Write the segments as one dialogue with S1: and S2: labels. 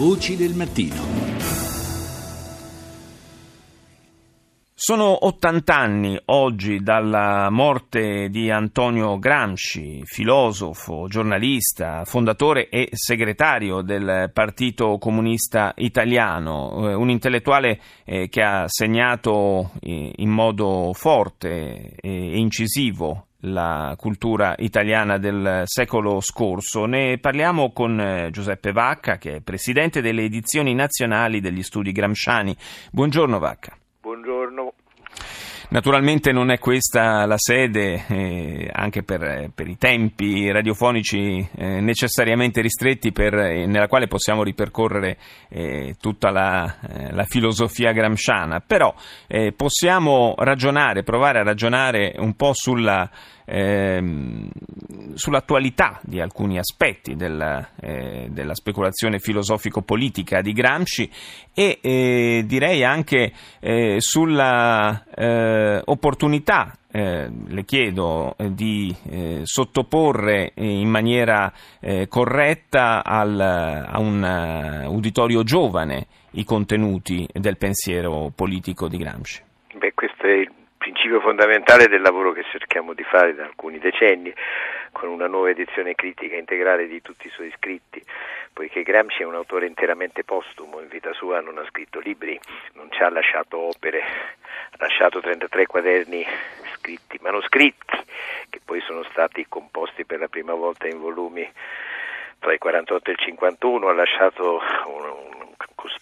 S1: Voci del mattino.
S2: Sono 80 anni oggi dalla morte di Antonio Gramsci, filosofo, giornalista, fondatore e segretario del Partito Comunista Italiano, eh, un intellettuale eh, che ha segnato eh, in modo forte e incisivo la cultura italiana del secolo scorso. Ne parliamo con eh, Giuseppe Vacca, che è presidente delle edizioni nazionali degli studi Gramsciani. Buongiorno Vacca. Naturalmente non è questa la sede, eh, anche per, per, i tempi radiofonici eh, necessariamente ristretti, per, eh, nella quale possiamo ripercorrere eh, tutta la, eh, la, filosofia gramsciana, però eh, possiamo ragionare, provare a ragionare un po' sulla ehm, sull'attualità di alcuni aspetti della, eh, della speculazione filosofico-politica di Gramsci e eh, direi anche eh, sulla eh, opportunità eh, le chiedo eh, di eh, sottoporre in maniera eh, corretta al, a un uh, uditorio giovane i contenuti del pensiero politico di Gramsci.
S3: Beh, questo è il principio fondamentale del lavoro che cerchiamo di fare da alcuni decenni con una nuova edizione critica integrale di tutti i suoi scritti, poiché Gramsci è un autore interamente postumo, in vita sua non ha scritto libri, non ci ha lasciato opere, ha lasciato 33 quaderni scritti, manoscritti, che poi sono stati composti per la prima volta in volumi tra il 48 e il 51, ha lasciato un, un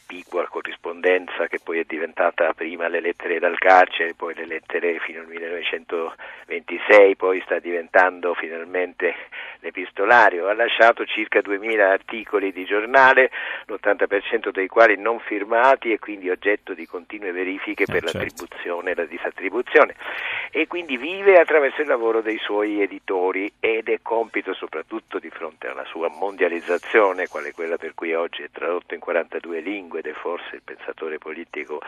S3: cospicua corrispondenza che poi è diventata prima le lettere dal carcere, poi le lettere fino al 1926, poi sta diventando finalmente l'epistolario. Ha lasciato circa 2000 articoli di giornale, l'80% dei quali non firmati e quindi oggetto di continue verifiche per eh, certo. l'attribuzione e la disattribuzione. E quindi vive attraverso il lavoro dei suoi editori ed è compito soprattutto di fronte alla sua mondializzazione, quale quella per cui oggi è tradotto in 42 lingue ed è forse il pensatore politico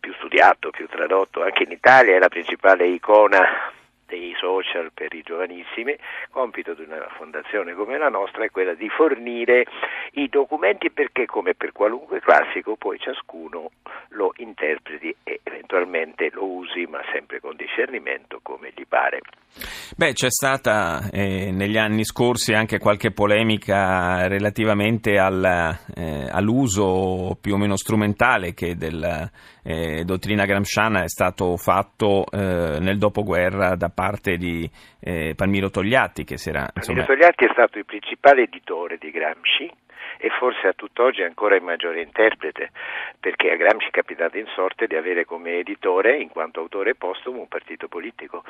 S3: più studiato, più tradotto. Anche in Italia, è la principale icona dei social per i giovanissimi, compito di una fondazione come la nostra è quella di fornire i documenti perché come per qualunque classico poi ciascuno lo interpreti e eventualmente lo usi, ma sempre con discernimento come gli pare.
S2: Beh, c'è stata eh, negli anni scorsi anche qualche polemica relativamente al, eh, all'uso più o meno strumentale che della eh, dottrina gramsciana è stato fatto eh, nel dopoguerra da parte di eh, Palmiro Togliatti. Che si era,
S3: insomma... Palmiro Togliatti è stato il principale editore di Gramsci e forse a tutt'oggi ancora il maggiore interprete, perché a Gramsci è capitato in sorte di avere come editore, in quanto autore postumo, un partito politico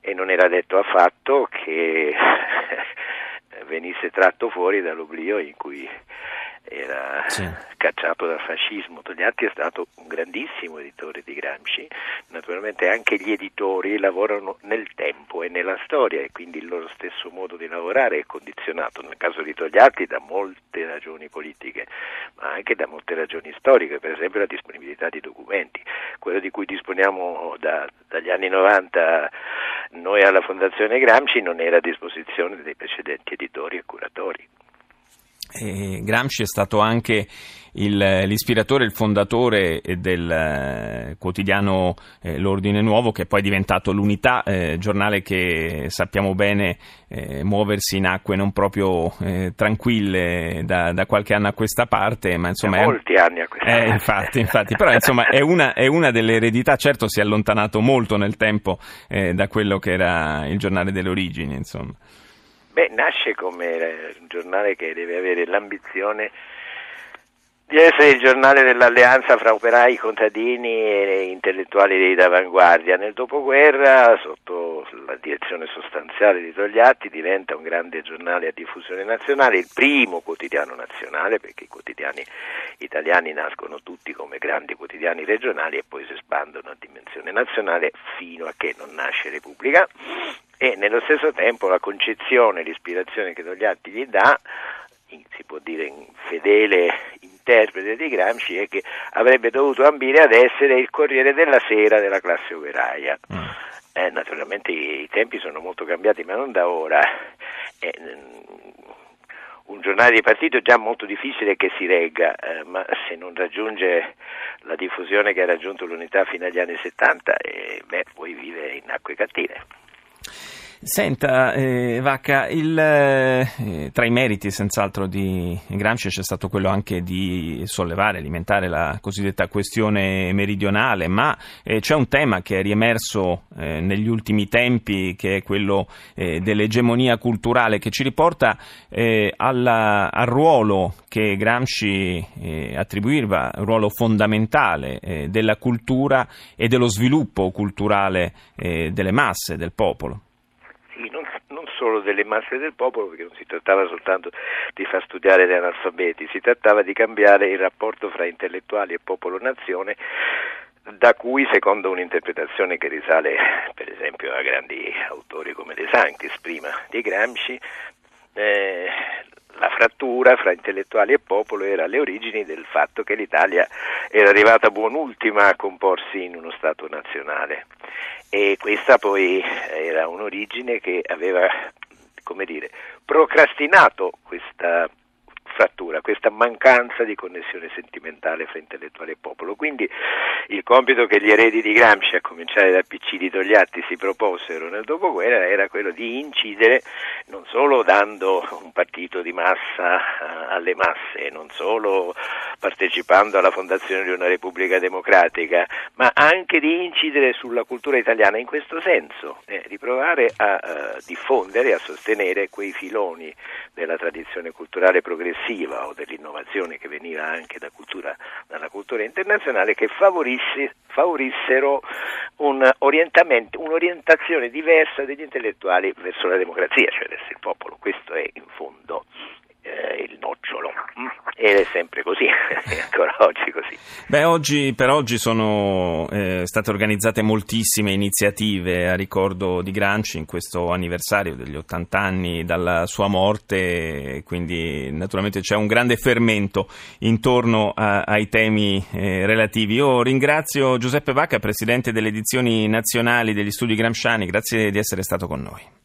S3: e non era detto affatto che venisse tratto fuori dall'oblio in cui era sì. cacciato dal fascismo. Togliatti è stato un grandissimo editore di Gramsci, naturalmente anche gli editori lavorano nel tempo e nella storia e quindi il loro stesso modo di lavorare è condizionato, nel caso di Togliatti, da molte ragioni politiche, ma anche da molte ragioni storiche, per esempio la disponibilità di documenti, quello di cui disponiamo da, dagli anni 90 noi alla Fondazione Gramsci non era a disposizione dei precedenti editori e curatori.
S2: E Gramsci è stato anche il, l'ispiratore, il fondatore del eh, quotidiano eh, L'Ordine Nuovo, che è poi diventato l'Unità, eh, giornale che sappiamo bene eh, muoversi in acque non proprio eh, tranquille da, da, qualche anno a questa parte. Ma insomma,
S3: da molti
S2: è,
S3: anni a questa parte.
S2: Infatti, infatti, però insomma è una, è una, delle eredità, certo si è allontanato molto nel tempo eh, da quello che era il giornale delle origini. Insomma.
S3: Beh, nasce come un giornale che deve avere l'ambizione di essere il giornale dell'alleanza fra operai, contadini e intellettuali d'avanguardia. Nel dopoguerra, sotto la direzione sostanziale di Togliatti, diventa un grande giornale a diffusione nazionale, il primo quotidiano nazionale, perché i quotidiani italiani nascono tutti come grandi quotidiani regionali e poi si espandono a dimensione nazionale fino a che non nasce Repubblica e nello stesso tempo la concezione, l'ispirazione che Togliatti gli dà, si può dire in fedele interprete di Gramsci, è che avrebbe dovuto ambire ad essere il Corriere della Sera della classe operaia. Mm. Eh, naturalmente i, i, tempi sono molto cambiati, ma non da ora. Eh, un giornale di partito è già molto difficile che si regga, eh, ma se non raggiunge la diffusione che ha raggiunto l'unità fino agli anni 70, eh, beh, poi vive in acque cattive.
S2: Senta, eh, Vacca, il, eh, tra i meriti senz'altro di Gramsci c'è stato quello anche di sollevare, alimentare la cosiddetta questione meridionale, ma eh, c'è un tema che è riemerso eh, negli ultimi tempi, che è quello eh, dell'egemonia culturale, che ci riporta eh, alla, al ruolo che Gramsci attribuiva, un ruolo fondamentale della cultura e dello sviluppo culturale delle masse, del popolo
S3: solo delle masse del popolo, perché non si trattava soltanto di far studiare gli analfabeti, si trattava di cambiare il rapporto fra intellettuali e popolo-nazione da cui, secondo un'interpretazione che risale per esempio a grandi autori come De Sanctis, prima di Gramsci, eh, la frattura fra intellettuali e popolo era alle origini del fatto che l'Italia era arrivata buon'ultima a comporsi in uno Stato nazionale e questa poi era un'origine che aveva come dire, procrastinato questa frattura, questa mancanza di connessione sentimentale fra intellettuale e popolo. Quindi il compito che gli eredi di Gramsci, a cominciare da PC di Togliatti, si proposero nel dopoguerra era quello di incidere non solo dando un partito di massa eh, alle masse, non solo partecipando alla fondazione di una Repubblica Democratica, ma anche di incidere sulla cultura italiana in questo senso, eh, di provare a uh, diffondere, a sostenere quei filoni della tradizione culturale progressiva o dell'innovazione che veniva anche da cultura, dalla cultura internazionale che favorissero un un'orientazione diversa degli intellettuali verso la democrazia, cioè verso il popolo. Questo è in fondo eh, il nocciolo. Ed è sempre così, è ancora oggi così.
S2: Beh, oggi, per oggi sono eh, state organizzate moltissime iniziative a ricordo di Gramsci in questo anniversario degli 80 anni dalla sua morte, quindi naturalmente c'è un grande fermento intorno a, ai temi eh, relativi. Io ringrazio Giuseppe Vacca, Presidente delle edizioni nazionali degli studi Gramsciani, grazie di essere stato con noi.